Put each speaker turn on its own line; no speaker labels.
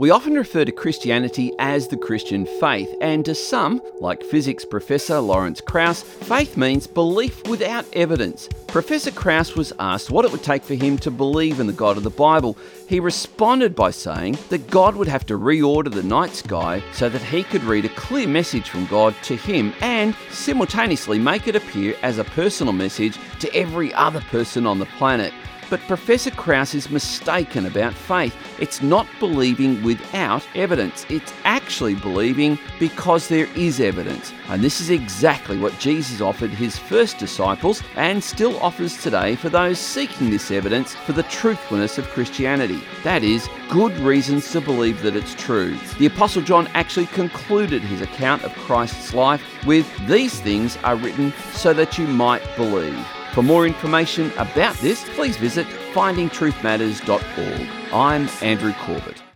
We often refer to Christianity as the Christian faith, and to some, like physics professor Lawrence Krauss, faith means belief without evidence. Professor Krauss was asked what it would take for him to believe in the God of the Bible. He responded by saying that God would have to reorder the night sky so that he could read a clear message from God to him and simultaneously make it appear as a personal message to every other person on the planet. But Professor Krauss is mistaken about faith. It's not believing without evidence, it's actually believing because there is evidence. And this is exactly what Jesus offered his first disciples and still offers today for those seeking this evidence for the truthfulness of Christianity. That is, good reasons to believe that it's true. The Apostle John actually concluded his account of Christ's life with These things are written so that you might believe. For more information about this, please visit findingtruthmatters.org. I'm Andrew Corbett.